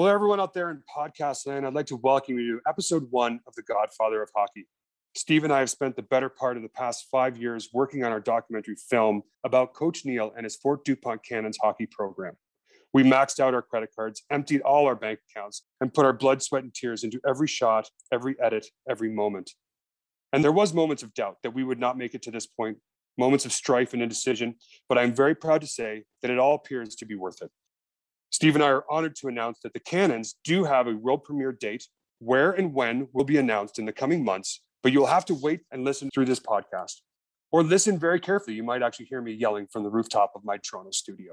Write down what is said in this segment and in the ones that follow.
Well, everyone out there in podcast land, I'd like to welcome you to episode one of The Godfather of Hockey. Steve and I have spent the better part of the past five years working on our documentary film about Coach Neal and his Fort DuPont Cannons hockey program. We maxed out our credit cards, emptied all our bank accounts, and put our blood, sweat, and tears into every shot, every edit, every moment. And there was moments of doubt that we would not make it to this point, moments of strife and indecision, but I'm very proud to say that it all appears to be worth it. Steve and I are honored to announce that the Cannons do have a world premiere date. Where and when will be announced in the coming months, but you'll have to wait and listen through this podcast. Or listen very carefully. You might actually hear me yelling from the rooftop of my Toronto studio.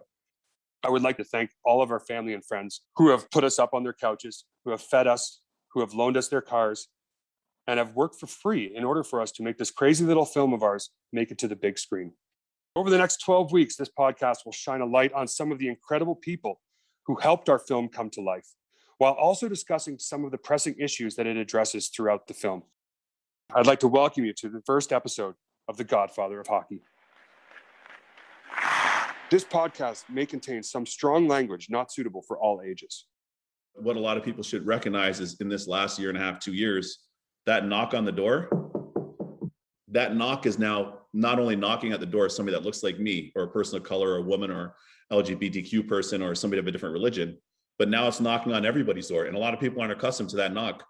I would like to thank all of our family and friends who have put us up on their couches, who have fed us, who have loaned us their cars, and have worked for free in order for us to make this crazy little film of ours make it to the big screen. Over the next 12 weeks, this podcast will shine a light on some of the incredible people who helped our film come to life, while also discussing some of the pressing issues that it addresses throughout the film. I'd like to welcome you to the first episode of The Godfather of Hockey. This podcast may contain some strong language not suitable for all ages. What a lot of people should recognize is in this last year and a half, two years, that knock on the door, that knock is now not only knocking at the door of somebody that looks like me or a person of color or a woman or LGBTQ person or somebody of a different religion, but now it's knocking on everybody's door. And a lot of people aren't accustomed to that knock.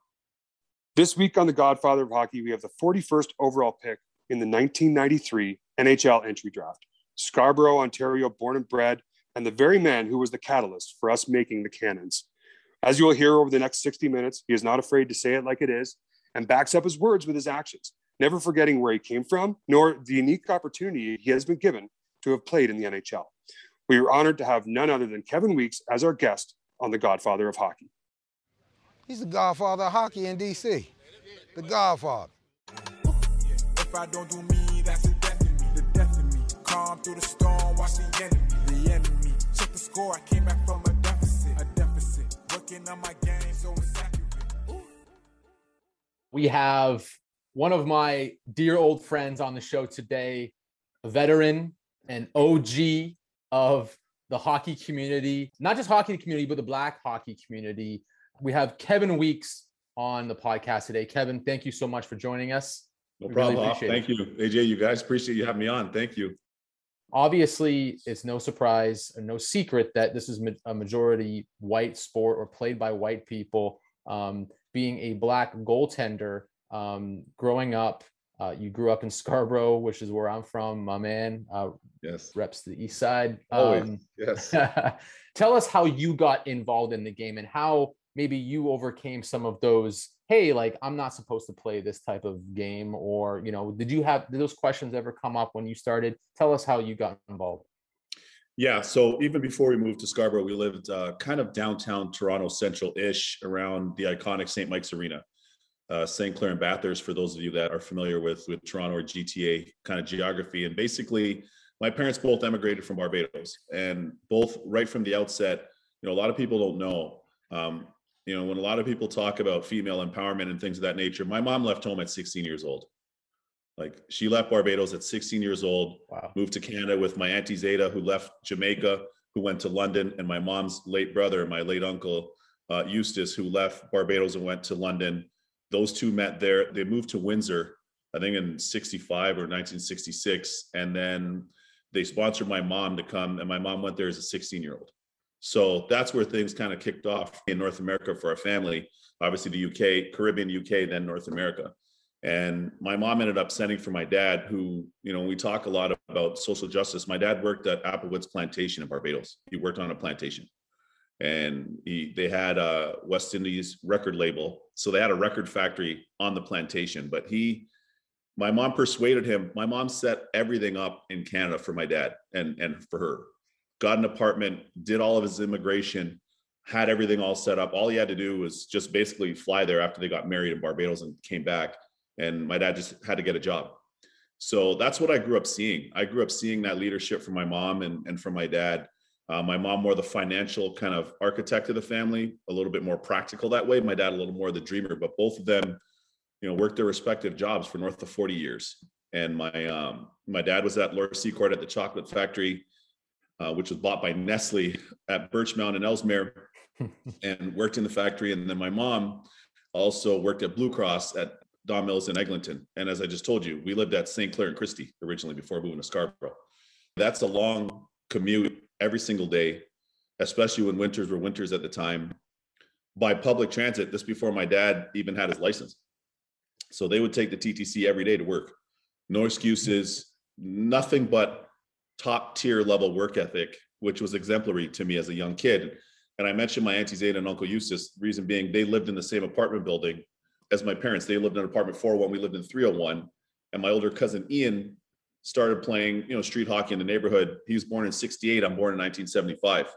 This week on The Godfather of Hockey, we have the 41st overall pick in the 1993 NHL entry draft. Scarborough, Ontario, born and bred, and the very man who was the catalyst for us making the cannons. As you will hear over the next 60 minutes, he is not afraid to say it like it is and backs up his words with his actions, never forgetting where he came from, nor the unique opportunity he has been given to have played in the NHL. We are honored to have none other than Kevin Weekes as our guest on The Godfather of Hockey. He's the godfather of hockey in DC. The godfather. If I don't do me, that's the death in me. The death in me. Calm through the storm, watch the enemy. The enemy. Check the score, I came back from a deficit. A deficit. Working on my game, so it's accurate. We have one of my dear old friends on the show today, a veteran and OG of the hockey community, not just hockey community, but the black hockey community. We have Kevin Weekes on the podcast today. Kevin, thank you so much for joining us. No We really problem. appreciate Thank you, AJ. You guys appreciate you having me on. Thank you. Obviously, it's no surprise and no secret that this is a majority white sport or played by white people. Um, being a black goaltender, um, growing up, uh, you grew up in Scarborough, which is where I'm from. My man uh, Yes. reps the east side. Always. Um, Yes. Tell us how you got involved in the game and how maybe you overcame some of those. Hey, like I'm not supposed to play this type of game, or you know, did you have did those questions ever come up when you started? Tell us how you got involved. Yeah. So even before we moved to Scarborough, we lived uh, kind of downtown Toronto Central-ish around the iconic St. Mike's Arena. Uh, St. Clair and Bathurst, for those of you that are familiar with with Toronto or GTA kind of geography. And basically, my parents both emigrated from Barbados, and both right from the outset, you know, a lot of people don't know. Um, you know, when a lot of people talk about female empowerment and things of that nature, my mom left home at 16 years old. Like she left Barbados at 16 years old, Wow. moved to Canada with my auntie Zeta, who left Jamaica, who went to London, and my mom's late brother, my late uncle uh, Eustace, who left Barbados and went to London. Those two met there. They moved to Windsor, I think in 65 or 1966. And then they sponsored my mom to come, and my mom went there as a 16 year old. So that's where things kind of kicked off in North America for our family. Obviously, the UK, Caribbean, UK, then North America. And my mom ended up sending for my dad, who, you know, we talk a lot about social justice. My dad worked at Applewoods Plantation in Barbados. He worked on a plantation. And he, they had a West Indies record label. So they had a record factory on the plantation. But he, my mom persuaded him. My mom set everything up in Canada for my dad and, and for her. Got an apartment, did all of his immigration, had everything all set up. All he had to do was just basically fly there after they got married in Barbados and came back and my dad just had to get a job. So that's what I grew up seeing. I grew up seeing that leadership from my mom and, and from my dad. Uh, my mom more the financial kind of architect of the family, a little bit more practical that way. My dad a little more the dreamer, but both of them, you know, worked their respective jobs for north of 40 years. And my um, my dad was at Laura Secord at the chocolate factory, uh, which was bought by Nestle at Birchmount and Ellesmere. and worked in the factory. And then my mom also worked at Blue Cross at Don Mills in Eglinton. And as I just told you, we lived at St. Clair and Christie originally before moving to Scarborough. That's a long commute every single day, especially when winters were winters at the time, by public transit. This before my dad even had his license. So they would take the TTC every day to work. No excuses, nothing but top tier level work ethic, which was exemplary to me as a young kid. And I mentioned my Auntie Zeta and Uncle Eustace, reason being they lived in the same apartment building as my parents. They lived in apartment 401, we lived in 301. And my older cousin Ian started playing, you know, street hockey in the neighborhood. He was born in 68, I'm born in 1975.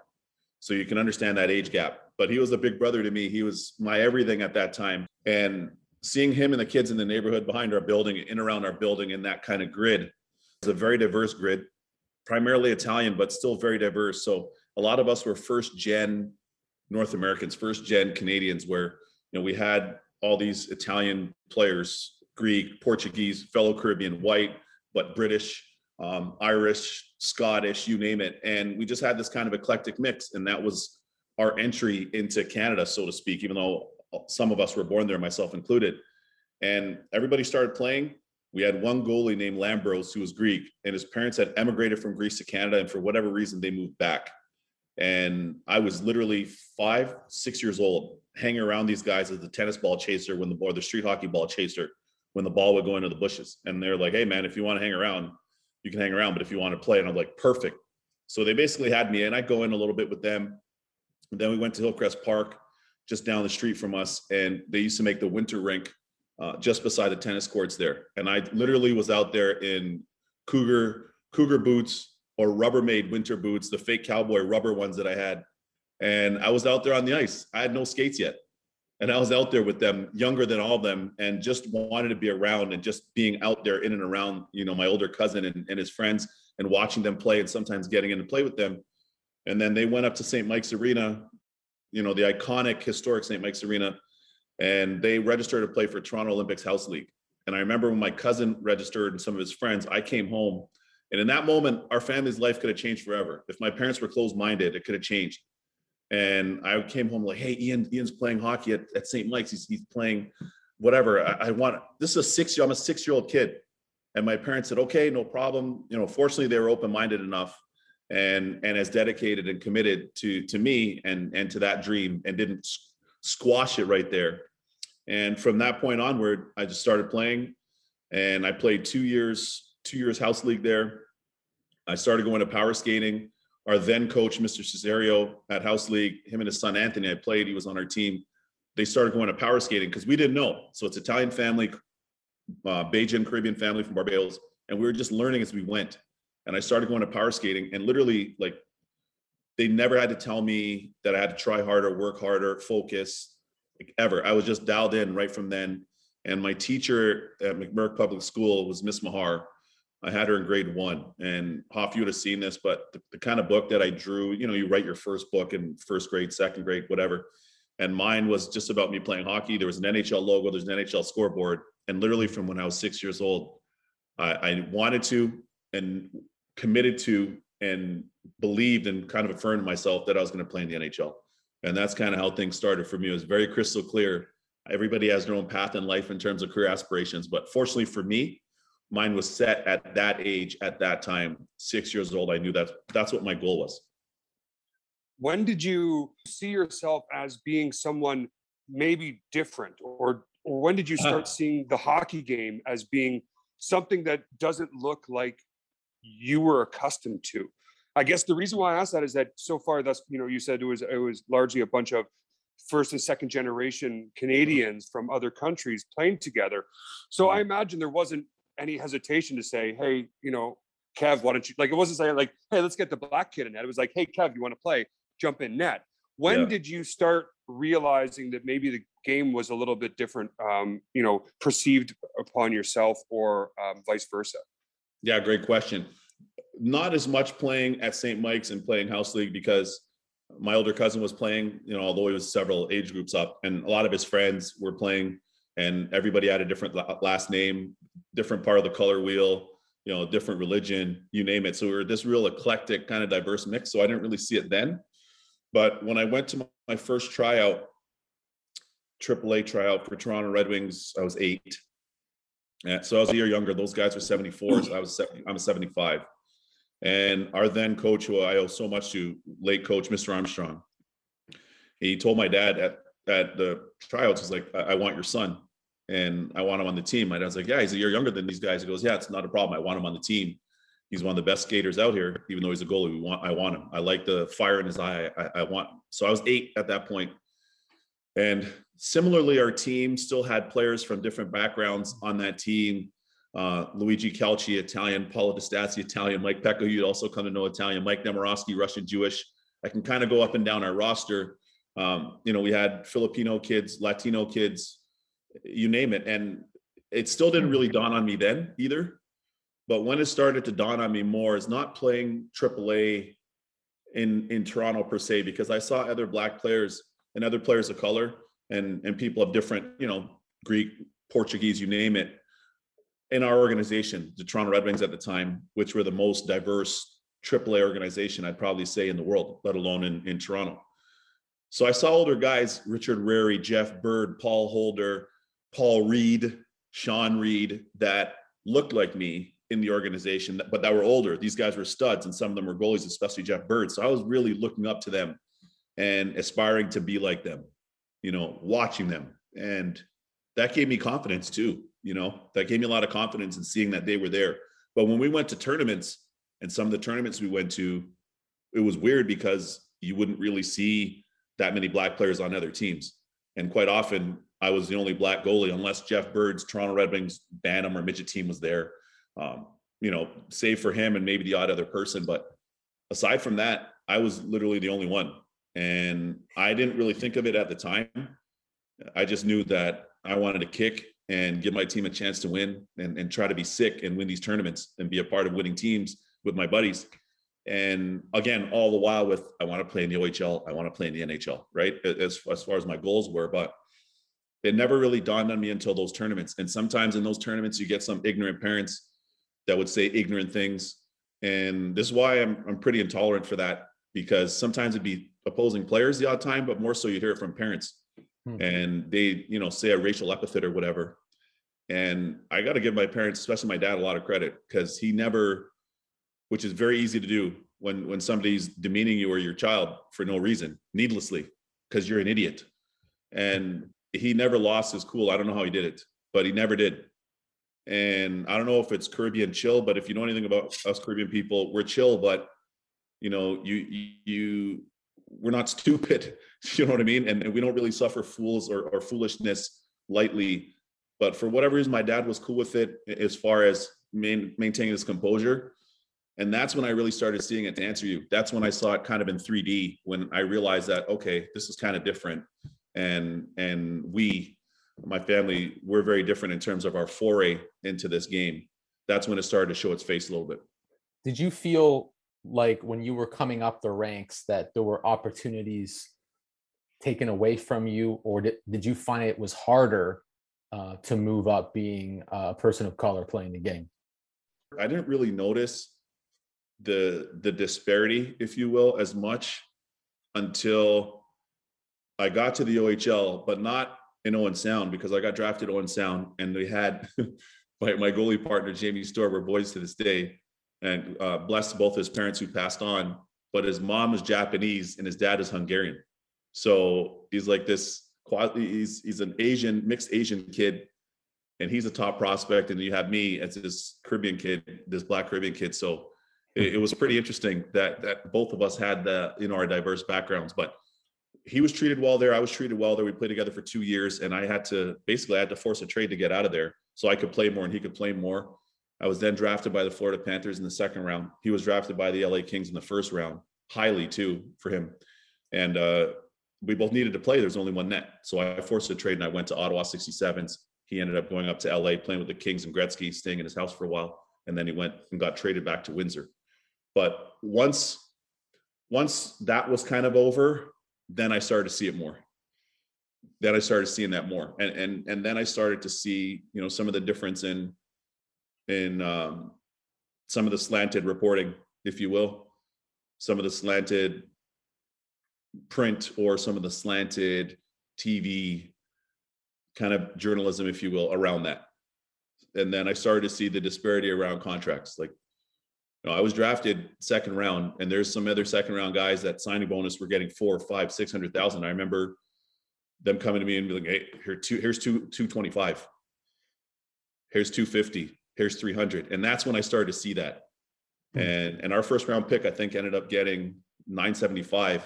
So you can understand that age gap. But he was a big brother to me. He was my everything at that time. And seeing him and the kids in the neighborhood behind our building, in around our building in that kind of grid, it's a very diverse grid, primarily Italian, but still very diverse. So a lot of us were first gen North Americans, first gen Canadians, where you know we had all these Italian players, Greek, Portuguese, fellow Caribbean, white, but British, um, Irish, Scottish, you name it. And we just had this kind of eclectic mix. And that was our entry into Canada, so to speak, even though some of us were born there, myself included. And everybody started playing. We had one goalie named Lambros who was Greek, and his parents had emigrated from Greece to Canada. And for whatever reason, they moved back. And I was literally five, six years old, hanging around these guys as the tennis ball chaser when the or the street hockey ball chaser when the ball would go into the bushes. And they're like, hey man, if you want to hang around, you can hang around, but if you want to play, and I'm like, perfect. So they basically had me, and I go in a little bit with them. And then we went to Hillcrest Park, just down the street from us, and they used to make the winter rink uh, just beside the tennis courts there. And I literally was out there in cougar cougar boots or Rubbermaid winter boots, the fake cowboy rubber ones that I had, and I was out there on the ice. I had no skates yet, and I was out there with them, younger than all of them, and just wanted to be around and just being out there in and around, you know, my older cousin and, and his friends, and watching them play, and sometimes getting in to play with them. And then they went up to St. Mike's Arena, you know, the iconic, historic St. Mike's Arena, and they registered to play for Toronto Olympics House League. And I remember when my cousin registered and some of his friends, I came home. And in that moment, our family's life could have changed forever. If my parents were closed minded, it could have changed. And I came home like, hey, Ian, Ian's playing hockey at, at St. Mike's. He's, he's playing whatever. I, I want this is a six year, I'm a six year old kid. And my parents said, okay, no problem. You know, fortunately, they were open minded enough and and as dedicated and committed to to me and and to that dream and didn't squash it right there and from that point onward i just started playing and i played two years two years house league there i started going to power skating our then coach mr cesario at house league him and his son anthony i played he was on our team they started going to power skating because we didn't know so it's italian family uh, bajan caribbean family from barbados and we were just learning as we went and I started going to power skating and literally like they never had to tell me that I had to try harder, work harder, focus, like ever. I was just dialed in right from then. And my teacher at McMurk Public School was Miss Mahar. I had her in grade one. And Hoff, you would have seen this, but the, the kind of book that I drew, you know, you write your first book in first grade, second grade, whatever. And mine was just about me playing hockey. There was an NHL logo, there's an NHL scoreboard. And literally from when I was six years old, I, I wanted to and committed to and believed and kind of affirmed myself that I was going to play in the NHL. And that's kind of how things started for me. It was very crystal clear. Everybody has their own path in life in terms of career aspirations. But fortunately for me, mine was set at that age, at that time, six years old. I knew that that's what my goal was. When did you see yourself as being someone maybe different? Or, or when did you uh. start seeing the hockey game as being something that doesn't look like you were accustomed to. I guess the reason why I asked that is that so far, that's you know, you said it was it was largely a bunch of first and second generation mm-hmm. Canadians from other countries playing together. So mm-hmm. I imagine there wasn't any hesitation to say, hey, you know, Kev, why don't you like it wasn't saying like, hey, let's get the black kid in net. It was like, hey, Kev, you want to play? Jump in net. When yeah. did you start realizing that maybe the game was a little bit different, um, you know, perceived upon yourself or um, vice versa? Yeah, great question. Not as much playing at St. Mike's and playing house league because my older cousin was playing, you know, although he was several age groups up, and a lot of his friends were playing, and everybody had a different last name, different part of the color wheel, you know, different religion, you name it. So we were this real eclectic, kind of diverse mix. So I didn't really see it then. But when I went to my first tryout, AAA tryout for Toronto Red Wings, I was eight. Yeah, so I was a year younger. Those guys were 74. So I was 70, I'm a 75. And our then coach, who I owe so much to, late coach Mr. Armstrong, he told my dad at at the tryouts, he's like, I, I want your son and I want him on the team. My dad's like, Yeah, he's a year younger than these guys. He goes, Yeah, it's not a problem. I want him on the team. He's one of the best skaters out here, even though he's a goalie. We want I want him. I like the fire in his eye. I, I want so I was eight at that point. And similarly, our team still had players from different backgrounds on that team. Uh, Luigi Calci, Italian, Paolo Distazzi, Italian, Mike Pecco, you'd also come to know Italian, Mike Nemorowski, Russian Jewish. I can kind of go up and down our roster. Um, you know, we had Filipino kids, Latino kids, you name it. And it still didn't really mm-hmm. dawn on me then either. But when it started to dawn on me more is not playing AAA in in Toronto per se, because I saw other black players and other players of color and and people of different, you know, Greek, Portuguese, you name it, in our organization, the Toronto Red Wings at the time, which were the most diverse AAA organization, I'd probably say in the world, let alone in, in Toronto. So I saw older guys, Richard Rary, Jeff Bird, Paul Holder, Paul Reed, Sean Reed, that looked like me in the organization, but that were older. These guys were studs, and some of them were goalies, especially Jeff Bird. So I was really looking up to them and aspiring to be like them, you know, watching them. And that gave me confidence too, you know, that gave me a lot of confidence in seeing that they were there. But when we went to tournaments and some of the tournaments we went to, it was weird because you wouldn't really see that many black players on other teams. And quite often I was the only black goalie, unless Jeff Bird's Toronto Red Wings Bantam or midget team was there. Um, you know, save for him and maybe the odd other person. But aside from that, I was literally the only one. And I didn't really think of it at the time. I just knew that I wanted to kick and give my team a chance to win and, and try to be sick and win these tournaments and be a part of winning teams with my buddies. And again, all the while with I want to play in the OHL, I want to play in the NHL, right? As, as far as my goals were, but it never really dawned on me until those tournaments. And sometimes in those tournaments, you get some ignorant parents that would say ignorant things. And this is why I'm I'm pretty intolerant for that because sometimes it'd be opposing players the odd time, but more so you'd hear it from parents. Hmm. And they, you know, say a racial epithet or whatever. And I got to give my parents, especially my dad, a lot of credit because he never, which is very easy to do when when somebody's demeaning you or your child for no reason, needlessly, because you're an idiot. And he never lost his cool. I don't know how he did it, but he never did. And I don't know if it's Caribbean chill, but if you know anything about us Caribbean people, we're chill, but you know, you you we're not stupid. You know what I mean? And, we don't really suffer fools or, or foolishness lightly. But for whatever reason, my dad was cool with it as far as main, maintaining his composure. And that's when I really started seeing it to answer you. That's when I saw it kind of in 3D when I realized that, okay, this is kind of different. And and we, my family, we're very different in terms of our foray into this game. That's when it started to show its face a little bit. Did you feel like when you were coming up the ranks that there were opportunities taken away from you or did, did you find it was harder uh, to move up being a person of color playing the game i didn't really notice the the disparity if you will as much until i got to the ohl but not in owen sound because i got drafted owen sound and we had my, my goalie partner jamie storr we're boys to this day and uh, blessed both his parents who passed on. But his mom is Japanese and his dad is Hungarian. So he's like this. He's he's an Asian mixed Asian kid, and he's a top prospect. And you have me as this Caribbean kid, this Black Caribbean kid. So it, it was pretty interesting that that both of us had the you know our diverse backgrounds, but he was treated well there. I was treated well there. We played together for two years, and I had to basically I had to force a trade to get out of there so I could play more and he could play more. I was then drafted by the Florida Panthers in the second round. He was drafted by the LA Kings in the first round, highly too for him. And uh, we both needed to play. There's only one net. So I forced a trade and I went to Ottawa 67s. He ended up going up to LA, playing with the Kings and Gretzky, staying in his house for a while. And then he went and got traded back to Windsor. But once once that was kind of over, then I started to see it more. Then I started seeing that more. And and and then I started to see, you know, some of the difference in in um, some of the slanted reporting, if you will, some of the slanted print or some of the slanted TV kind of journalism, if you will, around that. And then I started to see the disparity around contracts. Like, you know, I was drafted second round, and there's some other second round guys that signing bonus were getting four, five, six hundred thousand. I remember them coming to me and be like, "Hey, here two, here's two, two twenty five. Here's two fifty. Here's three hundred. And that's when I started to see that. Hmm. And and our first round pick, I think, ended up getting nine seventy five,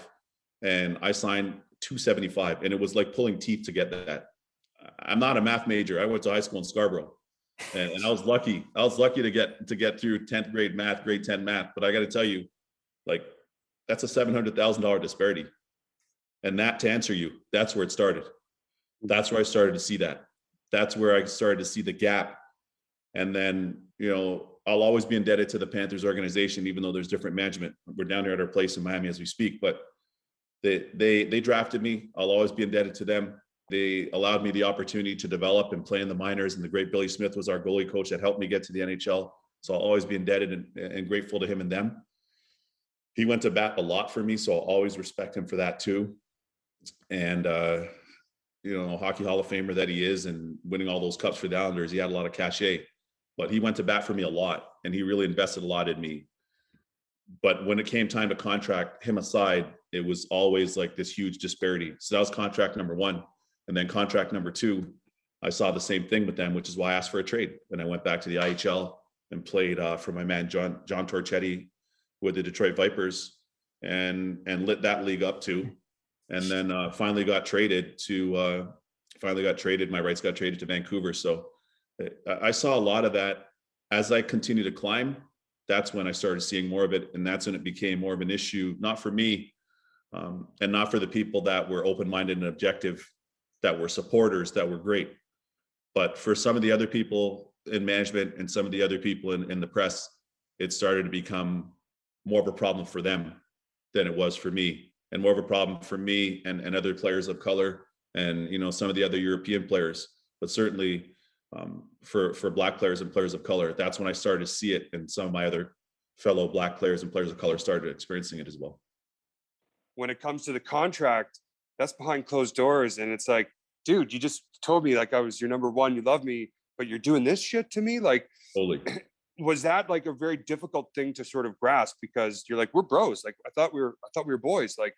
and I signed two seventy five, and it was like pulling teeth to get that. I'm not a math major. I went to high school in Scarborough, and, and I was lucky. I was lucky to get to get through 10th grade math, grade 10 math. But I got to tell you, like, that's a seven hundred thousand dollar disparity, and that to answer you, that's where it started. That's where I started to see that. That's where I started to see the gap, and then you know I'll always be indebted to the Panthers organization, even though there's different management. We're down here at our place in Miami as we speak, but they they they drafted me. I'll always be indebted to them. They allowed me the opportunity to develop and play in the minors, and the great Billy Smith was our goalie coach that helped me get to the NHL. So I'll always be indebted and, and grateful to him and them. He went to bat a lot for me, so I'll always respect him for that too. And uh, you know, hockey Hall of Famer that he is, and winning all those cups for the Islanders, he had a lot of cachet. But he went to bat for me a lot, and he really invested a lot in me. But when it came time to contract him aside, it was always like this huge disparity. So that was contract number one. And then contract number two, I saw the same thing with them, which is why I asked for a trade. And I went back to the IHL and played uh, for my man John John Torchetti with the Detroit Vipers, and and lit that league up too. And then uh, finally got traded to uh, finally got traded. My rights got traded to Vancouver. So I saw a lot of that as I continued to climb. That's when I started seeing more of it, and that's when it became more of an issue, not for me, um, and not for the people that were open-minded and objective that were supporters that were great. But for some of the other people in management and some of the other people in, in the press, it started to become more of a problem for them than it was for me, and more of a problem for me and, and other players of color and you know some of the other European players. But certainly um, for for black players and players of color, that's when I started to see it, and some of my other fellow black players and players of color started experiencing it as well. When it comes to the contract, that's behind closed doors and it's like dude you just told me like i was your number one you love me but you're doing this shit to me like Totally. was that like a very difficult thing to sort of grasp because you're like we're bros like i thought we were i thought we were boys like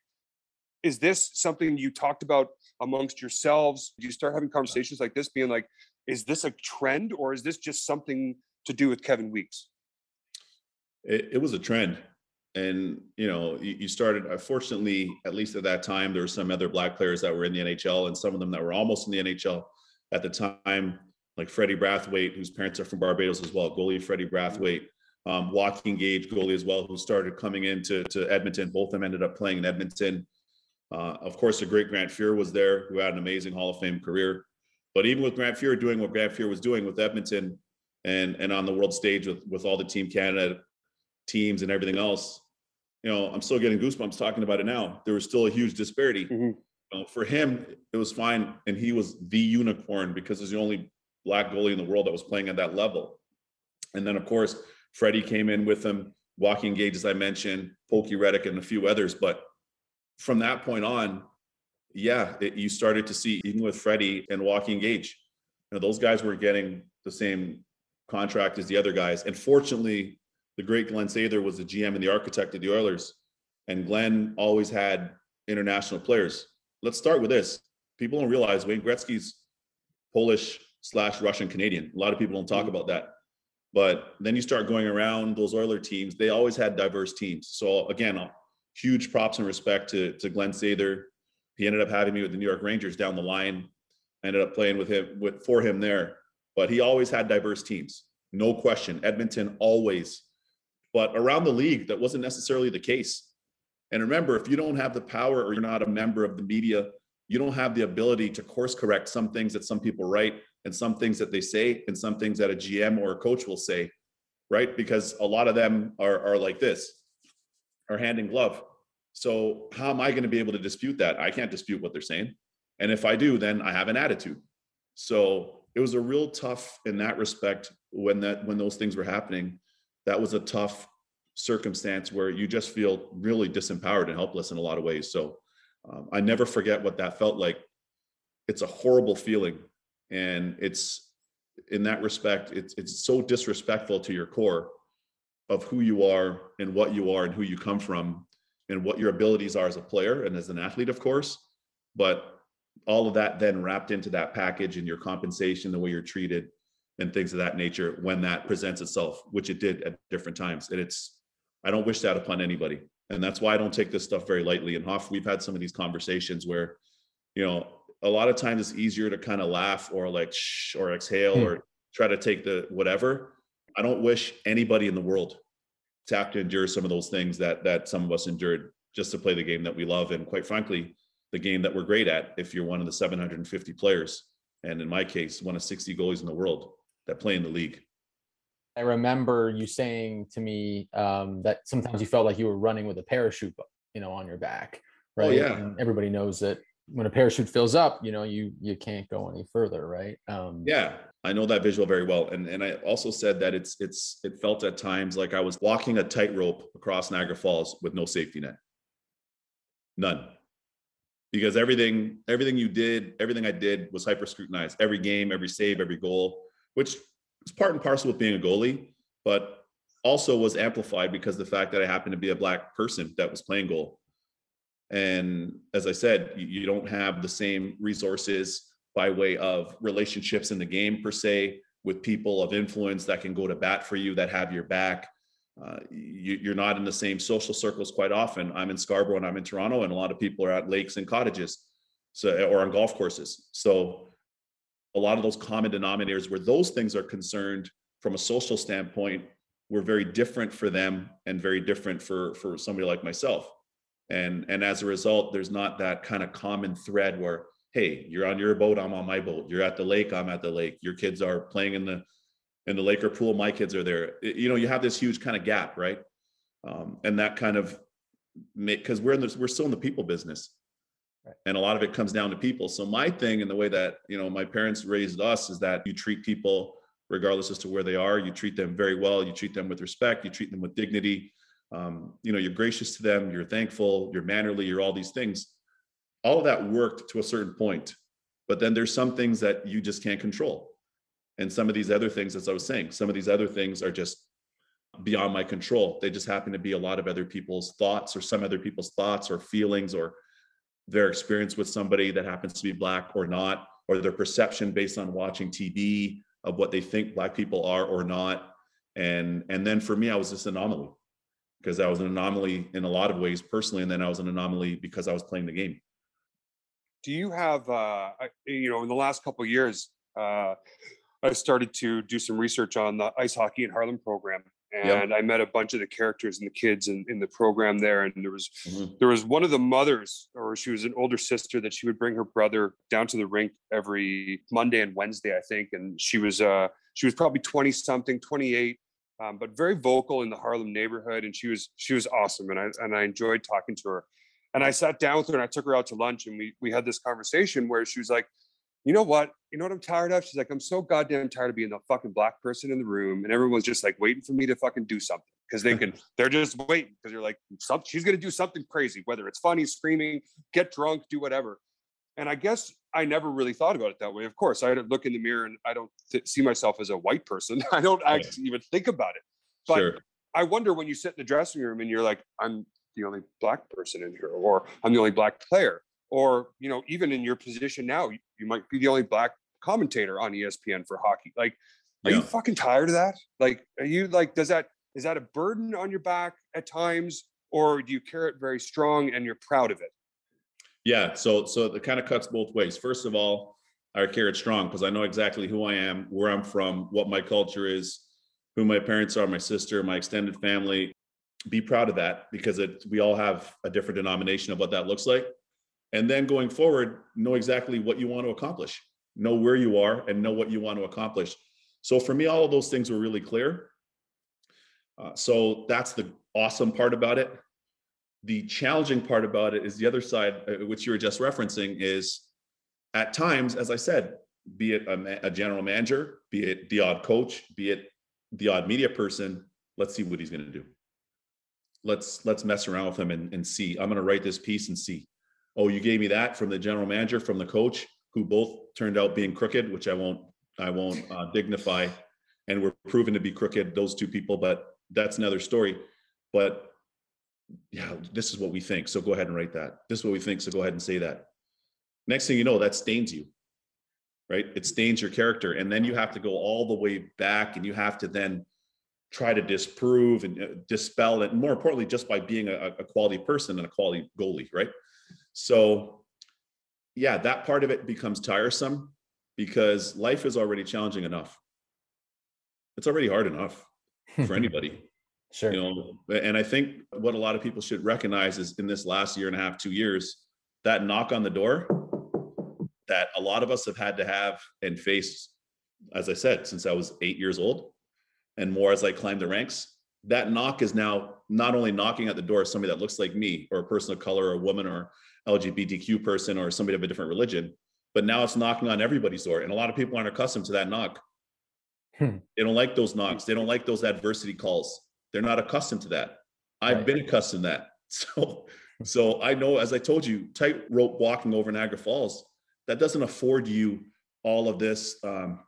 is this something you talked about amongst yourselves do you start having conversations like this being like is this a trend or is this just something to do with kevin weekes It, it was a trend. And, you know, you, you started, unfortunately, at least at that time, there were some other black players that were in the NHL and some of them that were almost in the NHL at the time, like Freddie Brathwaite, whose parents are from Barbados as well, goalie Freddie Brathwaite, um, Gage, goalie as well, who started coming into to Edmonton. Both of them ended up playing in Edmonton. Uh, of course, the great Grant Fuhr was there, who had an amazing Hall of Fame career. But even with Grant Fuhr doing what Grant Fuhr was doing with Edmonton and and on the world stage with with all the Team Canada teams and everything else, you know, I'm still getting goosebumps talking about it now. There was still a huge disparity. Mhm. You know, for him, it was fine, and he was the unicorn because he's the only black goalie in the world that was playing at that level. And then, of course, Freddie came in with him, Joaquin Gage, as I mentioned, Pokey Reddick, and a few others. But from that point on, yeah, it, you started to see even with Freddie and Joaquin Gage, you know, those guys were getting the same contract as the other guys. And fortunately, the great Glenn Sather was the GM and the architect of the Oilers, and Glenn always had international players. Let's start with this. People don't realize Wayne Gretzky's Polish slash Russian Canadian. A lot of people don't talk mm-hmm. about that. But then you start going around those Oiler teams, they always had diverse teams. So again, huge props and respect to, to Glenn Sather. He ended up having me with the New York Rangers down the line. I ended up playing with him with for him there. But he always had diverse teams. No question. Edmonton always. But around the league, that wasn't necessarily the case. And remember, if you don't have the power or you're not a member of the media, you don't have the ability to course correct some things that some people write and some things that they say and some things that a GM or a coach will say, right? Because a lot of them are, are like this, are hand in glove. So how am I going to be able to dispute that? I can't dispute what they're saying. And if I do, then I have an attitude. So it was a real tough in that respect when that when those things were happening. That was a tough circumstance where you just feel really disempowered and helpless in a lot of ways. So Um, I never forget what that felt like. It's a horrible feeling, and it's in that respect, it's it's so disrespectful to your core of who you are and what you are and who you come from and what your abilities are as a player and as an athlete, of course. But all of that then wrapped into that package and your compensation, the way you're treated, and things of that nature when that presents itself, which it did at different times. And it's, I don't wish that upon anybody. And that's why I don't take this stuff very lightly. And Hoff, we've had some of these conversations where, you know, a lot of times it's easier to kind of laugh or like shh or exhale hmm. or try to take the whatever. I don't wish anybody in the world to have to endure some of those things that that some of us endured just to play the game that we love. And quite frankly, the game that we're great at if you're one of the 750 players. And in my case, one of 60 goalies in the world that play in the league. I remember you saying to me um, that sometimes you felt like you were running with a parachute, you know, on your back, oh, right? Oh, yeah. And everybody knows that when a parachute fills up, you know, you you can't go any further, right? Um, yeah, I know that visual very well, and and I also said that it's it's it felt at times like I was walking a tightrope across Niagara Falls with no safety net, none, because everything everything you did, everything I did was hyper scrutinized. Every game, every save, every goal which is part and parcel with being a goalie, but also was amplified because the fact that I happened to be a black person that was playing goal. And as I said, you, don't have the same resources by way of relationships in the game per se with people of influence that can go to bat for you that have your back. Uh, you, are not in the same social circles quite often. I'm in Scarborough and I'm in Toronto, and a lot of people are at lakes and cottages, so or on golf courses. So a lot of those common denominators where those things are concerned from a social standpoint were very different for them and very different for for somebody like myself. And and as a result there's not that kind of common thread where hey you're on your boat i'm on my boat. You're at the lake i'm at the lake. Your kids are playing in the in the lake or pool my kids are there. You know you have this huge kind of gap right? Um, and that kind of because we're in this we're still in the people business and a lot of it comes down to people. So my thing and the way that you know my parents raised us is that you treat people regardless as to where they are. You treat them very well. You treat them with respect. You treat them with dignity. Um, you know you're gracious to them. You're thankful. You're mannerly. You're all these things. All of that worked to a certain point but then there's some things that you just can't control. And some of these other things as i was saying some of these other things are just beyond my control. They just happen to be a lot of other people's thoughts or some other people's thoughts or feelings or their experience with somebody that happens to be black or not, or their perception based on watching TV of what they think black people are or not. And and then for me, I was this anomaly because I was an anomaly in a lot of ways personally, and then I was an anomaly because I was playing the game. Do you have, uh, you know, in the last couple years, uh, I started to do some research on the ice hockey in Harlem program, and yep. I met a bunch of the characters and the kids in, in the program there. And there was mm-hmm. there was one of the mothers, or she was an older sister, that she would bring her brother down to the rink every Monday and Wednesday, I think. And she was uh she was probably 20 something, 28, um, but very vocal in the Harlem neighborhood. And she was she was awesome. And I and I enjoyed talking to her. And I sat down with her and I took her out to lunch and we we had this conversation where she was like, you know what? You know what I'm tired of? She's like, I'm so goddamn tired of being the fucking black person in the room, and everyone's just like waiting for me to fucking do something because they can. they're just waiting because you're like, she's gonna do something crazy, whether it's funny, screaming, get drunk, do whatever. And I guess I never really thought about it that way. Of course, I look in the mirror and I don't th- see myself as a white person. I don't actually even think about it. But sure. I wonder when you sit in the dressing room and you're like, I'm the only black person in here, or I'm the only black player or you know even in your position now you, you might be the only black commentator on espn for hockey like are yeah. you fucking tired of that? Like are you like does that is that a burden on your back at times or do you carry it very strong and you're proud of it? Yeah so so it kind of cuts both ways. First of all i carry it strong because i know exactly who i am where i'm from what my culture is who my parents are my sister my extended family. Be proud of that because it we all have a different denomination of what that looks like and then going forward know exactly what you want to accomplish know where you are and know what you want to accomplish. So for me all of those things were really clear. Uh, so that's the awesome part about it. The challenging part about it is the other side uh, which you were just referencing is at times as i said be it a, a general manager be it the odd coach be it the odd media person let's see what he's going to do. Let's let's mess around with him and, and see. I'm going to write this piece and see oh, you gave me that from the general manager, from the coach, who both turned out being crooked, which I won't, I won't uh, dignify, and were proven to be crooked. Those two people, but that's another story. But yeah, this is what we think. So go ahead and write that. This is what we think. So go ahead and say that. Next thing you know, that stains you, right? It stains your character, and then you have to go all the way back, and you have to then try to disprove and uh, dispel it. More importantly, just by being a, a quality person and a quality goalie, right? So, yeah, that part of it becomes tiresome because life is already challenging enough. It's already hard enough for anybody. Sure. You know, and I think what a lot of people should recognize is in this last year and a half, two years, that knock on the door that a lot of us have had to have and face, as I said, since I was eight years old and more as I climb the ranks. That knock is now not only knocking at the door of somebody that looks like me or a person of color or a woman or LGBTQ person or somebody of a different religion, but now it's knocking on everybody's door. And a lot of people aren't accustomed to that knock. Hmm. They don't like those knocks. They don't like those adversity calls. They're not accustomed to that. I've Right. been accustomed to that. So, so I know, as I told you, tightrope walking over Niagara Falls, that doesn't afford you all of this um,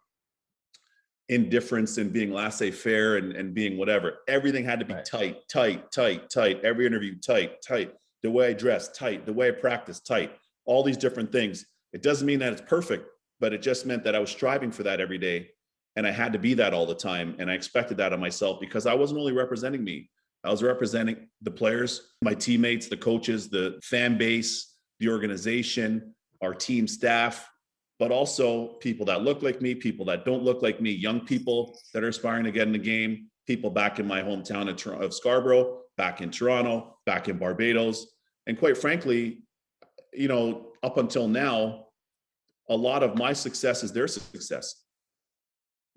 indifference and being laissez-faire and, and being whatever. Everything had to be Right. tight, tight, tight, tight. Every interview, tight, tight. The way I dress, tight. The way I practice, tight. All these different things. It doesn't mean that it's perfect, but it just meant that I was striving for that every day. And I had to be that all the time. And I expected that of myself because I wasn't only representing me, I was representing the players, my teammates, the coaches, the fan base, the organization, our team staff, but also people that look like me, people that don't look like me, young people that are aspiring to get in the game, people back in my hometown of, of Scarborough, back in Toronto, back in Barbados. And quite frankly, you know, up until now, a lot of my success is their success.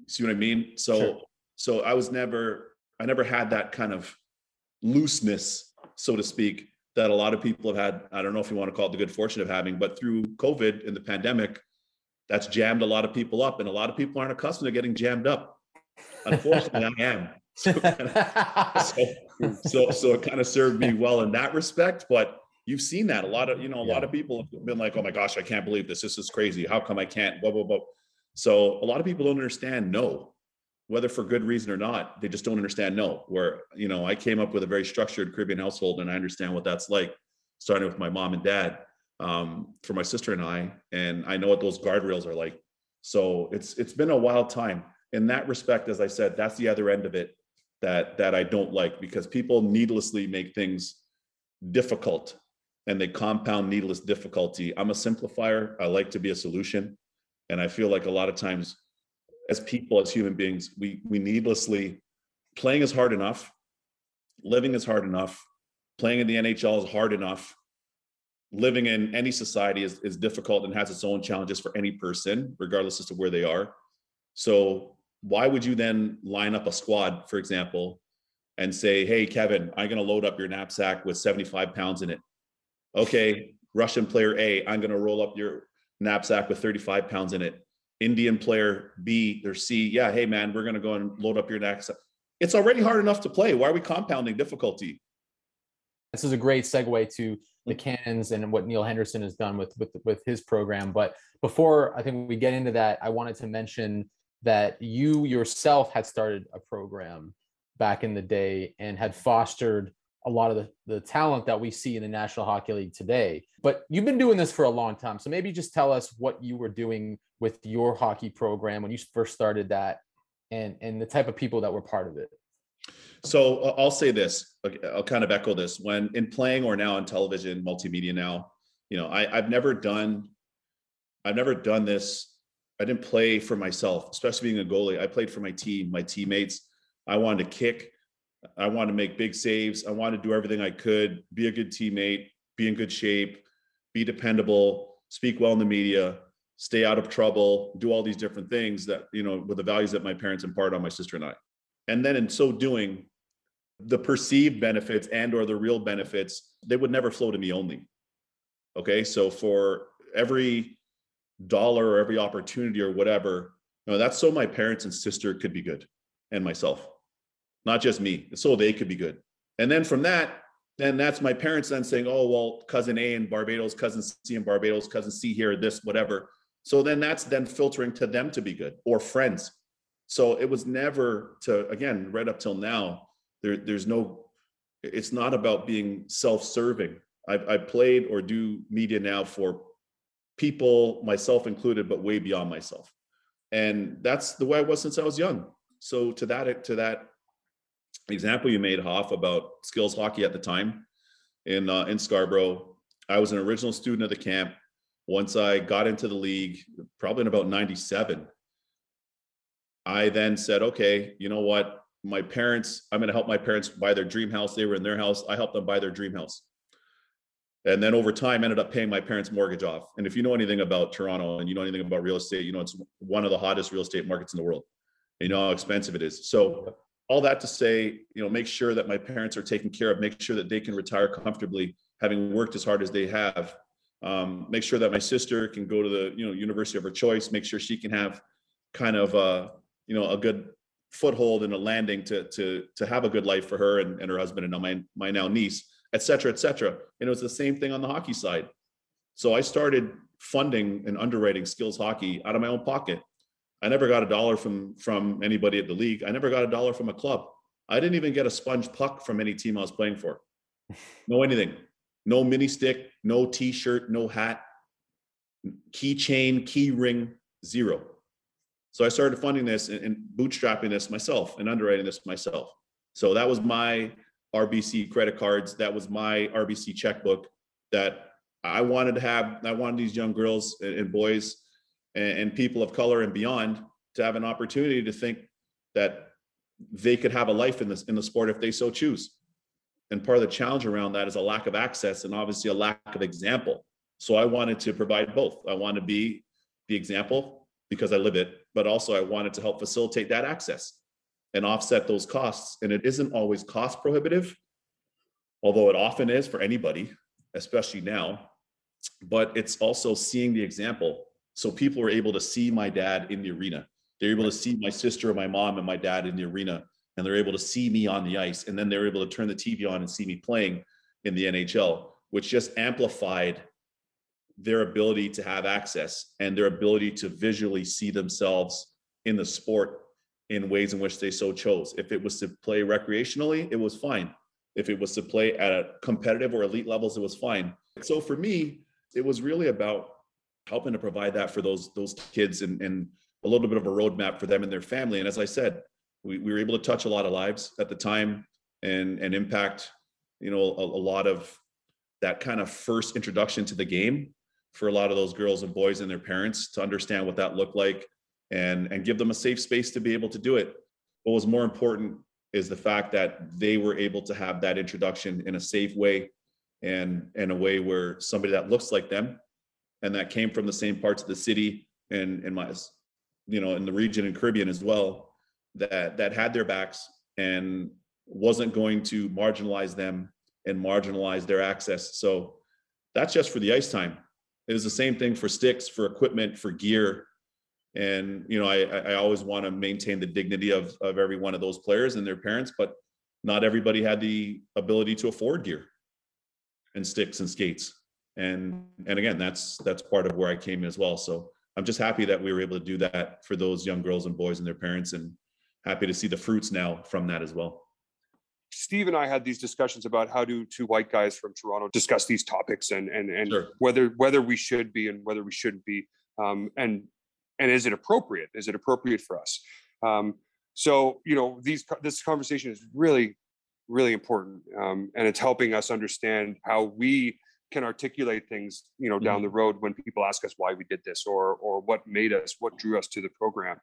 See what I mean? So, Sure. so I was never, I never had that kind of looseness, so to speak, that a lot of people have had. I don't know if you want to call it the good fortune of having, but through COVID and the pandemic, that's jammed a lot of people up, and a lot of people aren't accustomed to getting jammed up. Unfortunately, I am. So, so, so, so it kind of served me well in that respect. But you've seen that a lot of, you know, a lot of people have been like, "Oh my gosh, I can't believe this. This is crazy. How come I can't?" Blah blah blah. So a lot of people don't understand no, whether for good reason or not. They just don't understand no. Where you know, I came up with a very structured Caribbean household, and I understand what that's like. Starting with my mom and dad, um, for my sister and I, and I know what those guardrails are like. So it's it's been a wild time in that respect. As I said, that's the other end of it that that I don't like because people needlessly make things difficult and they compound needless difficulty. I'm a simplifier. I like to be a solution, and I feel like a lot of times, as people, as human beings, we we needlessly playing is hard enough, living is hard enough, playing in the NHL is hard enough living in any society is, is difficult and has its own challenges for any person, regardless as to where they are. So why would you then line up a squad, for example, and say, hey, Kevin, I'm to load up your knapsack with 75 pounds in it. Okay, Russian player A, I'm to roll up your knapsack with 35 pounds in it. Indian player B or C, yeah, hey, man, we're to go and load up your knapsack. It's already hard enough to play. Why are we compounding difficulty? This is a great segue to Mm. the cannons and what Neal Henderson has done with with with his program. But before I think we get into that, I wanted to mention that you yourself had started a program back in the day and had fostered a lot of the, the talent that we see in the National Hockey League today. But you've been doing this for a long time. So maybe just tell us what you were doing with your hockey program when you first started that and and the type of people that were part of it. So I'll say this. I'll kind of echo this. When in playing or now on television, multimedia now, you know, I, I've never done, I've never done this. I didn't play for myself, especially being a goalie. I played for my team, my teammates. I wanted to kick. I wanted to make big saves. I wanted to do everything I could, be a good teammate, be in good shape, be dependable, speak well in the media, stay out of trouble, do all these different things that, you know, with the values that my parents impart on my sister and I. And then in so doing, the perceived benefits and or the real benefits they would never flow to me only okay so for every dollar or every opportunity or whatever you know that's so my parents and sister could be good and myself not just me so they could be good and then from that then that's my parents then saying, oh, well, cousin A in Barbados, cousin C in Barbados, cousin C here, this, whatever. So then that's then filtering to them to be good or friends. So it was never to, again, right up till now, there, there's no, it's not about being self serving. I've, I played or do media now for people, myself included, but way beyond myself. And that's the way I was since I was young. So to that, to that example you made, Hoff, about skills hockey at the time in uh, in Scarborough. I was an original student of the camp. Once I got into the league, probably in about '97, I then said, "Okay, you know what? My parents, I'm going to help my parents buy their dream house. They were in their house. I helped them buy their dream house." And then over time, ended up paying my parents' mortgage off. And if you know anything about Toronto and you know anything about real estate, you know it's one of the hottest real estate markets in the world. You know how expensive it is. So all that to say, you know, make sure that my parents are taken care of, make sure that they can retire comfortably, having worked as hard as they have. Um, make sure that my sister can go to the, you know, university of her choice. Make sure she can have kind of, uh, you know, a good foothold and a landing to to to have a good life for her and, and her husband and now my my now niece, et cetera, et cetera. And it was the same thing on the hockey side. So I started funding and underwriting skills hockey out of my own pocket. I never got a dollar from from anybody at the league. I never got a dollar from a club. I didn't even get a sponge puck from any team I was playing for. No anything. No mini stick, no t-shirt, no hat, keychain, key ring, zero. So I started funding this and, and bootstrapping this myself and underwriting this myself. So that was my RBC credit cards. That was my RBC checkbook that I wanted to have. I wanted these young girls and boys and, and people of color and beyond to have an opportunity to think that they could have a life in this in the sport if they so choose. And part of the challenge around that is a lack of access and obviously a lack of example. So I wanted to provide both. I want to be the example because I live it, but also I wanted to help facilitate that access and offset those costs. And it isn't always cost prohibitive, although it often is for anybody, especially now. But it's also seeing the example so people were able to see my dad in the arena. They're able to see my sister and my mom and my dad in the arena, and they're able to see me on the ice. And then they're able to turn the TV on and see me playing in the NHL, which just amplified their ability to have access and their ability to visually see themselves in the sport in ways in which they so chose. If it was to play recreationally, it was fine. If it was to play at a competitive or elite levels, it was fine. So for me, it was really about helping to provide that for those those kids and, and a little bit of a roadmap for them and their family. And as I said, we, we were able to touch a lot of lives at the time and and impact, you know, a, a lot of that kind of first introduction to the game for a lot of those girls and boys and their parents to understand what that looked like and and give them a safe space to be able to do it. What was more important is the fact that they were able to have that introduction in a safe way and in a way where somebody that looks like them and that came from the same parts of the city and in my you know in the region and caribbean as well that that had their backs and wasn't going to marginalize them and marginalize their access so that's just for the ice time it is the same thing for sticks for equipment for gear. And you know i i always want to maintain the dignity of of every one of those players and their parents but not everybody had the ability to afford gear and sticks and skates. And and again that's that's part of where i came as well. So i'm just happy that we were able to do that for those young girls and boys and their parents and happy to see the fruits now from that as well Steve and I had these discussions about how do two white guys from Toronto discuss these topics and and and Sure. whether whether we should be and whether we shouldn't be um, and and is it appropriate? Is it appropriate for us? Um, so you know these this conversation is really really important um, and it's helping us understand how we can articulate things you know down the road when people ask us why we did this or or what made us what drew us to the program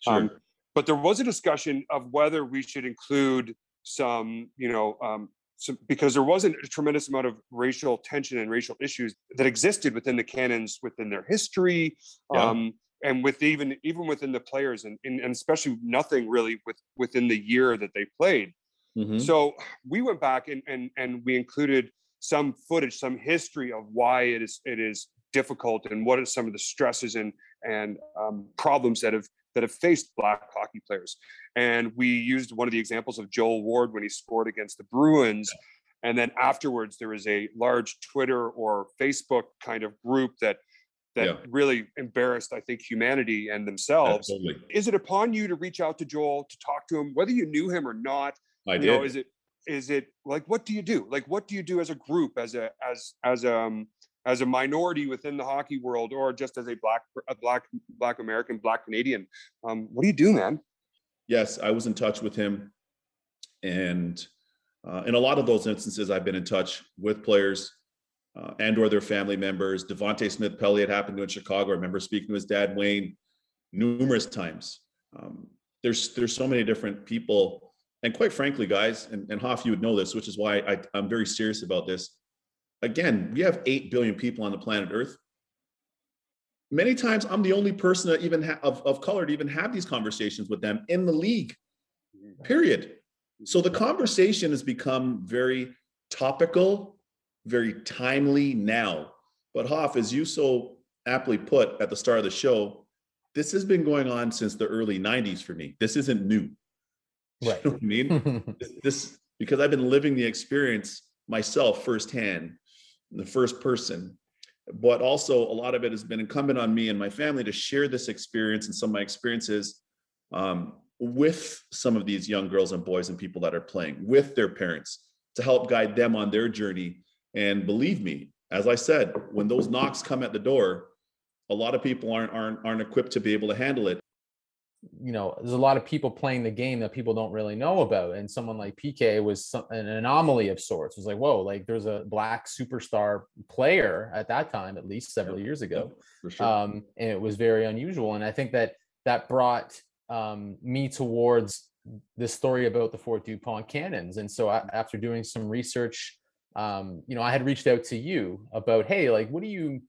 sure um, but there was a discussion of whether we should include some, you know, um, some, because there wasn't a tremendous amount of racial tension and racial issues that existed within the cannons, within their history, Yeah. um, and with even even within the players, and, and and especially nothing really with within the year that they played. Mhm. So we went back and and and we included some footage, some history of why it is it is difficult and what are some of the stresses and and um, problems that have that have faced black hockey players. And we used one of the examples of Joel Ward when he scored against the Bruins and then afterwards there was a large Twitter or Facebook kind of group that that Yeah. really embarrassed, I think, humanity and themselves. Absolutely. Is it upon you to reach out to Joel to talk to him, whether you knew him or not? I you did. know, is it is it like what do you do? Like what do you do as a group, as a as as um as a minority within the hockey world, or just as a black a black black American, black Canadian? Um, what do you do, man? yes, I was in touch with him, and uh, in a lot of those instances, I've been in touch with players uh, and or their family members. Devante Smith-Pelly had happened to in Chicago. I remember speaking to his dad Wayne numerous times. Um, there's there's so many different people, and quite frankly, guys, and, and Hoff, you would know this, which is why I, I'm very serious about this. Again, we have eight billion people on the planet Earth. Many times, I'm the only person that even ha- of, of color to even have these conversations with them in the league. Period. So the conversation has become very topical, very timely now. But Hoff, as you so aptly put at the start of the show, this has been going on since the early 90s for me. This isn't new. Right. You know I mean? this because I've been living the experience myself firsthand, the first person. But also, a lot of it has been incumbent on me and my family to share this experience and some of my experiences um, with some of these young girls and boys and people that are playing with their parents to help guide them on their journey. And believe me, as I said, when those knocks come at the door, a lot of people aren't aren't aren't equipped to be able to handle it. You know, there's a lot of people playing the game that people don't really know about. And someone like PK was some, an anomaly of sorts. It was like, whoa, like there's a black superstar player at that time, at least several years ago. Sure. Um, and it was very unusual. And I think that that brought um, me towards this story about the Fort Dupont cannons. And so I, after doing some research, um, you know, I had reached out to you about, hey, like, what do you,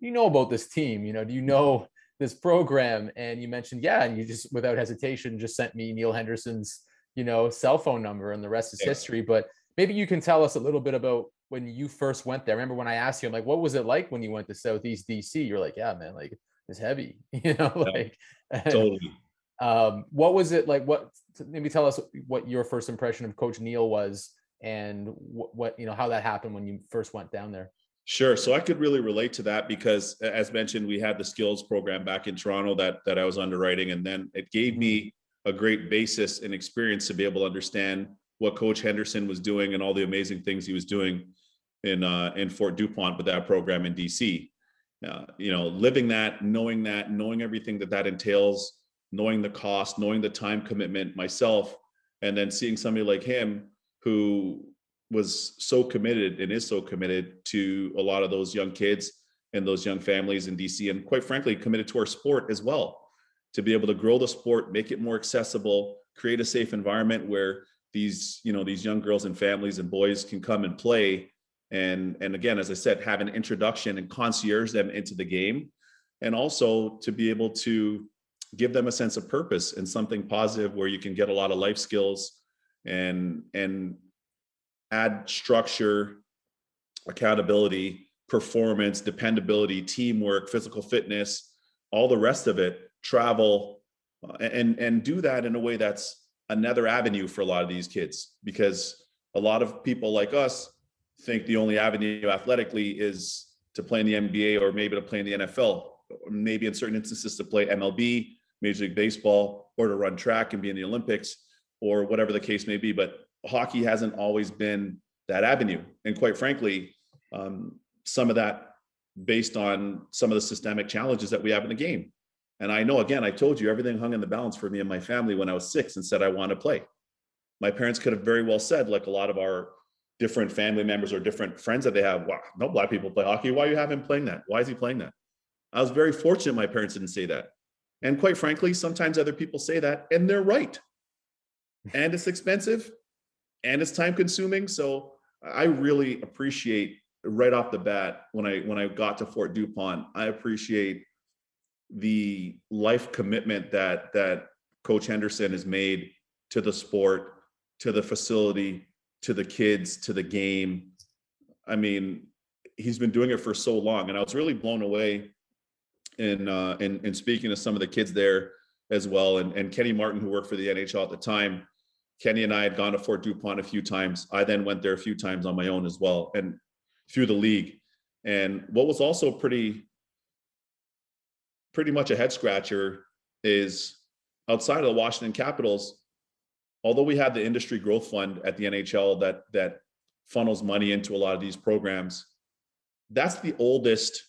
you know about this team? You know, do you know this program? And you mentioned, yeah, and you just without hesitation just sent me Neal Henderson's, you know, cell phone number, and the rest is Yeah. history. But maybe you can tell us a little bit about when you first went there. I remember when I asked you, I'm like, what was it like when you went to Southeast DC? You're like, yeah, man, like it's heavy, you know, like. and, totally. um, what was it like? What maybe tell us what your first impression of Coach Neal was, and what, what you know how that happened when you first went down there. Sure. So I could really relate to that because, as mentioned, we had the skills program back in Toronto that that I was underwriting, and then it gave me a great basis and experience to be able to understand what Coach Henderson was doing and all the amazing things he was doing in uh, in Fort Dupont with that program in DC. Uh, you know, living that, knowing that, knowing everything that that entails, knowing the cost, knowing the time commitment myself, and then seeing somebody like him who was so committed and is so committed to a lot of those young kids and those young families in DC, and quite frankly, committed to our sport as well. To be able to grow the sport, make it more accessible, create a safe environment where these, you know, these young girls and families and boys can come and play. And and again, as I said, have an introduction and concierge them into the game, and also to be able to give them a sense of purpose and something positive where you can get a lot of life skills and and add structure, accountability, performance, dependability, teamwork, physical fitness, all the rest of it, travel, uh, and and do that in a way that's another avenue for a lot of these kids because a lot of people like us think the only avenue athletically is to play in the NBA or maybe to play in the NFL, maybe in certain instances to play MLB, Major League Baseball, or to run track and be in the Olympics, or whatever the case may be. But hockey hasn't always been that avenue. And quite frankly, um, some of that based on some of the systemic challenges that we have in the game. And I know, again, I told you everything hung in the balance for me and my family when I was six and said I want to play. My parents could have very well said, like a lot of our different family members or different friends that they have, wow, no black people play hockey. Why are you have him playing that? Why is he playing that? I was very fortunate my parents didn't say that. And quite frankly, sometimes other people say that and they're right. And it's expensive and it's time consuming. So I really appreciate right off the bat when I when I got to Fort Dupont, I appreciate the life commitment that that Coach Henderson has made to the sport, to the facility, to the kids, to the game. I mean, he's been doing it for so long, and I was really blown away in uh, in, in speaking to some of the kids there as well. And and Kenny Martin, who worked for the NHL at the time, Kenny and I had gone to Fort Dupont a few times. I then went there a few times on my own as well, and through the league. And what was also pretty, pretty much a head scratcher is outside of the Washington Capitals, although we have the industry growth fund at the NHL that that funnels money into a lot of these programs, that's the oldest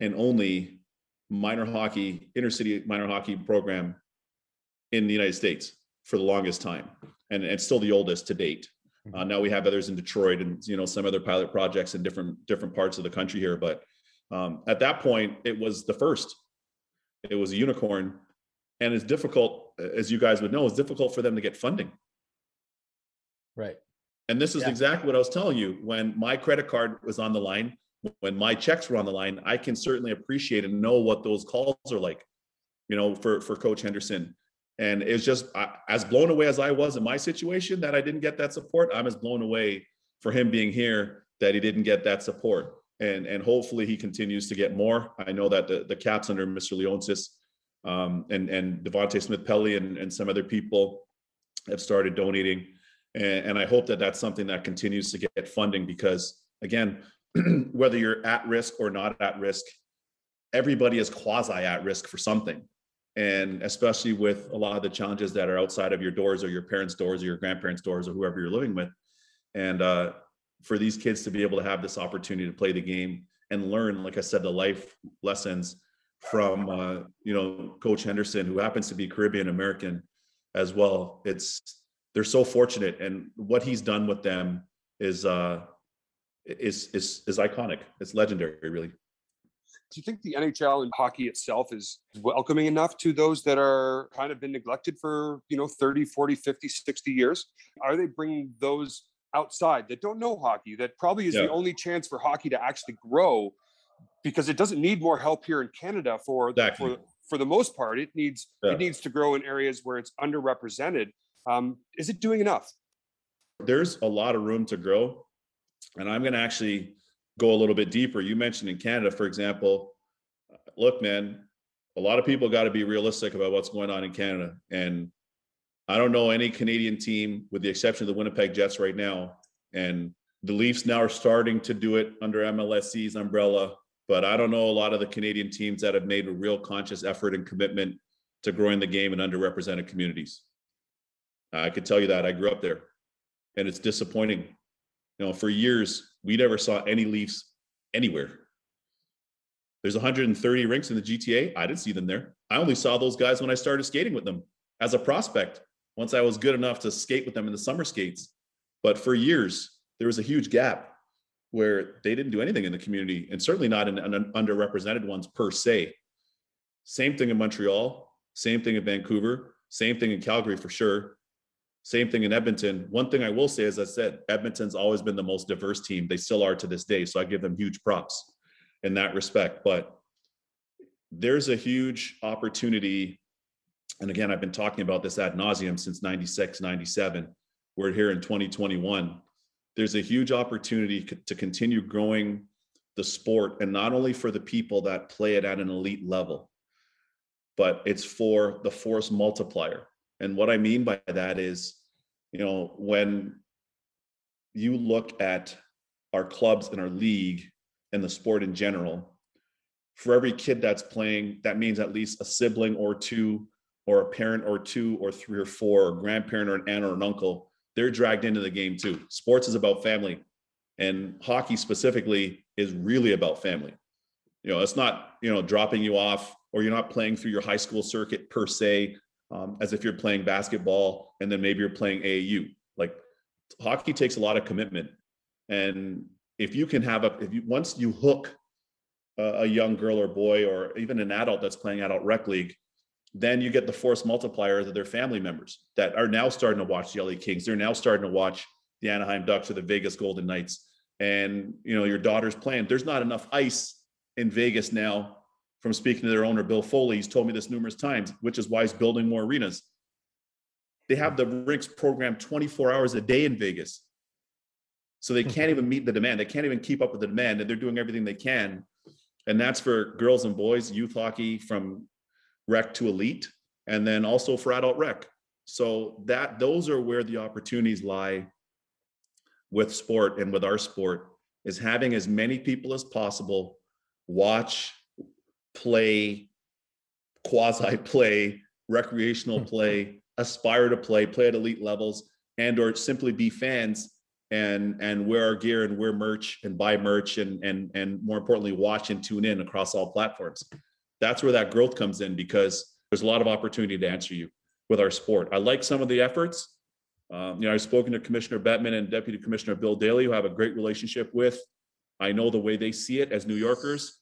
and only minor hockey, intercity minor hockey program in the United States for the longest time. And it's still the oldest to date. Uh, now we have others in Detroit and you know some other pilot projects in different different parts of the country here. But um, at that point, it was the first. It was a unicorn, and it's difficult, as you guys would know, it's difficult for them to get funding. Right. And this is Yeah. exactly what I was telling you. When my credit card was on the line, when my checks were on the line, I can certainly appreciate and know what those calls are like, you know, for for Coach Henderson. And it's just I, as blown away as I was in my situation that I didn't get that support. I'm as blown away for him being here that he didn't get that support. And and hopefully he continues to get more. I know that the the caps under Mr. Leonsis um, and and Devante Smith-Pelly and, and some other people have started donating. And, and I hope that that's something that continues to get funding because again, whether you're at risk or not at risk, everybody is quasi at risk for something. And especially with a lot of the challenges that are outside of your doors or your parents' doors or your grandparents' doors or whoever you're living with. And uh, for these kids to be able to have this opportunity to play the game and learn, like I said, the life lessons from uh, you know Coach Henderson, who happens to be Caribbean American as well. It's they're so fortunate, and what he's done with them is uh, is is is iconic. It's legendary, really. Do you think the NHL and hockey itself is welcoming enough to those that are kind of been neglected for, you know, 30, 40, 50, 60 years? Are they bringing those outside that don't know hockey that probably is Yeah. the only chance for hockey to actually grow because it doesn't need more help here in Canada for Exactly. for for the most part it needs Yeah. it needs to grow in areas where it's underrepresented. Um, is it doing enough? there's a lot of room to grow. And I'm going to actually go a little bit deeper. You mentioned in Canada, for example, look, man, a lot of people got to be realistic about what's going on in Canada. And I don't know any Canadian team, with the exception of the Winnipeg Jets right now. And the Leafs now are starting to do it under MLSE's umbrella. But I don't know a lot of the Canadian teams that have made a real conscious effort and commitment to growing the game in underrepresented communities. I could tell you that I grew up there and it's disappointing. You know, for years we never saw any Leafs anywhere. There's 130 rinks in the GTA. I didn't see them there. I only saw those guys when I started skating with them as a prospect. Once I was good enough to skate with them in the summer skates, but for years there was a huge gap where they didn't do anything in the community, and certainly not in, in underrepresented ones per se. Same thing in Montreal. Same thing in Vancouver. Same thing in Calgary for sure. Same thing in Edmonton. One thing I will say, as I said, Edmonton's always been the most diverse team. They still are to this day. So I give them huge props in that respect. But there's a huge opportunity. And again, I've been talking about this ad nauseum since 96, 97. We're here in 2021. There's a huge opportunity to continue growing the sport, and not only for the people that play it at an elite level, but it's for the force multiplier. And what I mean by that is, you know, when you look at our clubs and our league and the sport in general, for every kid that's playing, that means at least a sibling or two, or a parent or two, or three or four, or grandparent or an aunt or an uncle. They're dragged into the game too. Sports is about family, and hockey specifically is really about family. You know, it's not you know dropping you off, or you're not playing through your high school circuit per se um, as if you're playing basketball and then maybe you're playing AAU. Like hockey takes a lot of commitment, and if you can have a if you once you hook a, a young girl or boy or even an adult that's playing adult rec league, then you get the force multiplier of their family members that are now starting to watch the LA Kings. They're now starting to watch the Anaheim Ducks or the Vegas Golden Knights. And you know your daughter's playing. There's not enough ice in Vegas now from speaking to their owner, Bill Foley, he's told me this numerous times, which is why he's building more arenas. They have the rinks programmed 24 hours a day in Vegas. So they can't even meet the demand. They can't even keep up with the demand, and they're doing everything they can. And that's for girls and boys, youth hockey from rec to elite, and then also for adult rec. So that those are where the opportunities lie with sport and with our sport is having as many people as possible watch, play, quasi play, recreational play, aspire to play, play at elite levels, and or simply be fans and and wear our gear and wear merch and buy merch and and and more importantly watch and tune in across all platforms. That's where that growth comes in because there's a lot of opportunity to answer you with our sport. I like some of the efforts. Um, you know, I've spoken to Commissioner Bettman and Deputy Commissioner Bill Daly, who have a great relationship with. I know the way they see it as New Yorkers,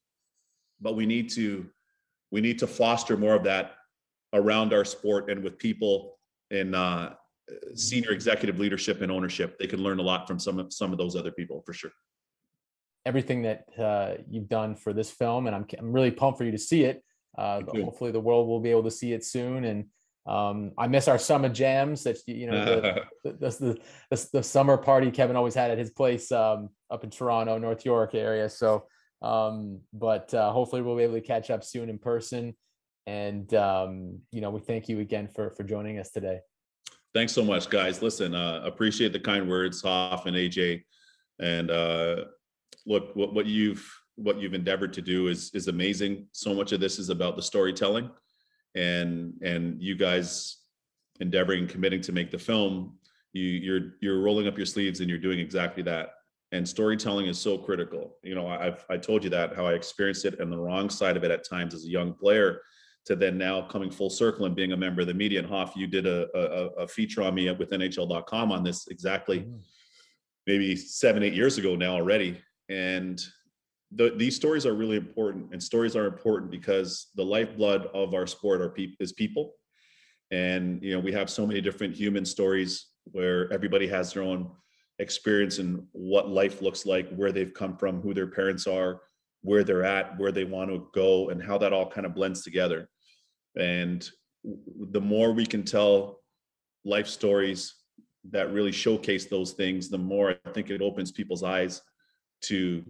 but we need to we need to foster more of that around our sport and with people in uh, senior executive leadership and ownership. They can learn a lot from some of some of those other people for sure. Everything that uh, you've done for this film, and I'm I'm really pumped for you to see it. Uh, hopefully, the world will be able to see it soon, and um, I miss our summer jams. That you know, the, the, the, the, the summer party Kevin always had at his place um, up in Toronto, North York area. So, um, but uh, hopefully we'll be able to catch up soon in person. And um, you know, we thank you again for for joining us today. Thanks so much, guys. Listen, uh, appreciate the kind words, Hoff and AJ. And uh, look, what, what you've what you've endeavored to do is is amazing. So much of this is about the storytelling and and you guys endeavoring committing to make the film you you're you're rolling up your sleeves and you're doing exactly that and storytelling is so critical. You know i've i told you that how i experienced it and the wrong side of it at times as a young player to then now coming full circle and being a member of the media. And hoff you did a, a, a feature on me with nhl.com on this exactly mm-hmm. maybe seven eight years ago now already. And the, these stories are really important and stories are important because the lifeblood of our sport are pe- is people. And you know we have so many different human stories where everybody has their own experience and what life looks like where they've come from who their parents are where they're at where they want to go and how that all kind of blends together and the more we can tell life stories that really showcase those things the more i think it opens people's eyes to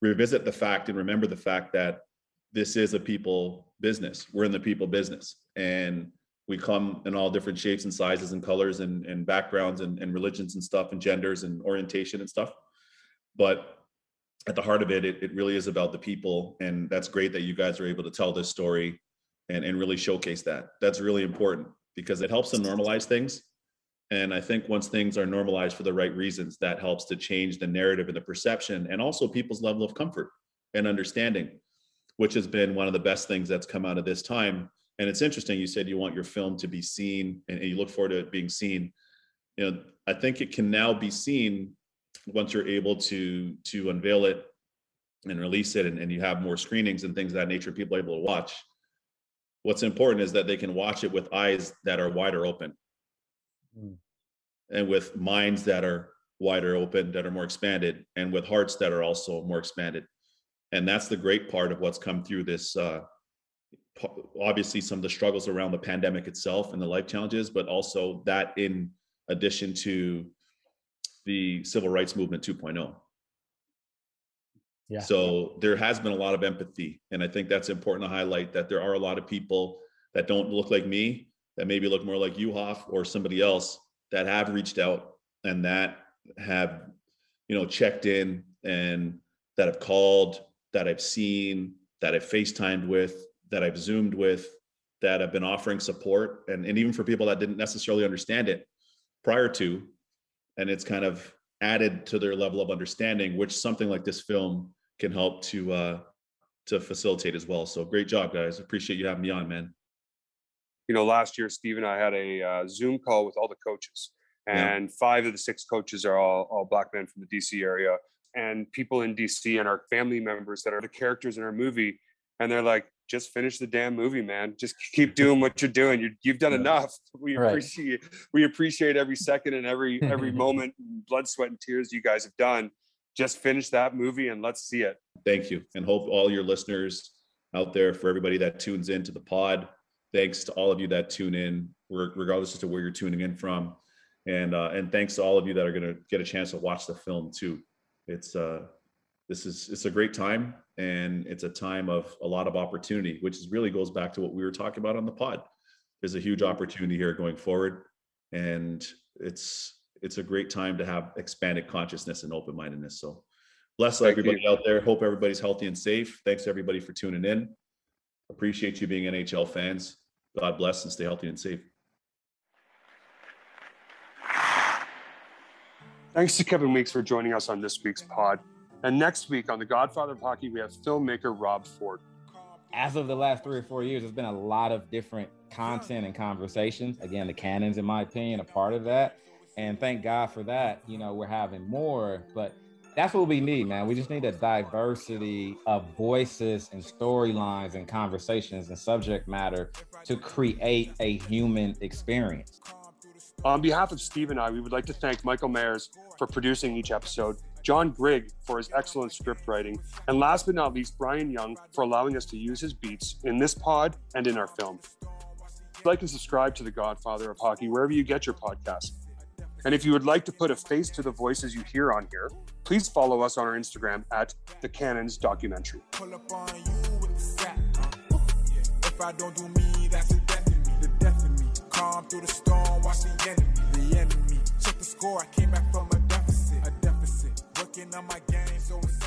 revisit the fact and remember the fact that this is a people business. We're in the people business and we come in all different shapes and sizes and colors and, and backgrounds and, and religions and stuff and genders and orientation and stuff. But at the heart of it, it, it really is about the people. And that's great that you guys are able to tell this story and, and really showcase that. That's really important because it helps to normalize things and I think once things are normalized for the right reasons, that helps to change the narrative and the perception and also people's level of comfort and understanding, which has been one of the best things that's come out of this time. And it's interesting, you said you want your film to be seen and you look forward to it being seen. You know, I think it can now be seen once you're able to to unveil it and release it and, and you have more screenings and things of that nature, people are able to watch. What's important is that they can watch it with eyes that are wider open mm. and with minds that are wider open, that are more expanded, and with hearts that are also more expanded. And that's the great part of what's come through this. Uh, obviously, some of the struggles around the pandemic itself and the life challenges, but also that in addition to the civil rights movement 2.0. Yeah. So there has been a lot of empathy. And I think that's important to highlight that there are a lot of people that don't look like me that maybe look more like you, Hoff, or somebody else that have reached out and that have, you know, checked in and that have called, that I've seen, that I've FaceTimed with, that I've Zoomed with, that have been offering support. And, and even for people that didn't necessarily understand it prior to, and it's kind of added to their level of understanding, which something like this film can help to uh, to facilitate as well. So great job, guys. Appreciate you having me on, man you know, last year, Steve and I had a uh, Zoom call with all the coaches, and yeah. five of the six coaches are all, all black men from the DC area, and people in DC and our family members that are the characters in our movie. And they're like, just finish the damn movie, man. Just keep doing what you're doing. You, have done yeah. enough. We right. appreciate we appreciate every second and every every moment, blood, sweat, and tears you guys have done. Just finish that movie and let's see it. Thank you, and hope all your listeners out there, for everybody that tunes into the pod, thanks to all of you that tune in, regardless as to where you're tuning in from, and uh, and thanks to all of you that are going to get a chance to watch the film too. It's uh, this is it's a great time, and it's a time of a lot of opportunity, which is really goes back to what we were talking about on the pod. there's a huge mm-hmm. opportunity here going forward, and it's it's a great time to have expanded consciousness and open mindedness. So, bless Thank everybody out there. Hope everybody's healthy and safe. Thanks everybody for tuning in. Appreciate you being NHL fans. God bless and stay healthy and safe. Thanks to Kevin Weekes for joining us on this week's pod. And next week on The Godfather of Hockey, we have filmmaker Rob Ford. As of the last three or four years, there's been a lot of different content and conversations. Again, the cannons, in my opinion, a part of that. And thank God for that. You know, we're having more, but that's what we need, man. We just need a diversity of voices and storylines and conversations and subject matter to create a human experience. On behalf of Steve and I, we would like to thank Michael Mayers for producing each episode, John Grigg for his excellent script writing, and last but not least, Brian Young for allowing us to use his beats in this pod and in our film. Like and subscribe to The Godfather of Hockey wherever you get your podcasts. And if you would like to put a face to the voices you hear on here, please follow us on our Instagram at The Cannons Documentary. If I don't do me, that's the death in me. The death in me. Calm through the storm, watch the enemy. The enemy. Check the score, I came back from a. Working on my game, so it's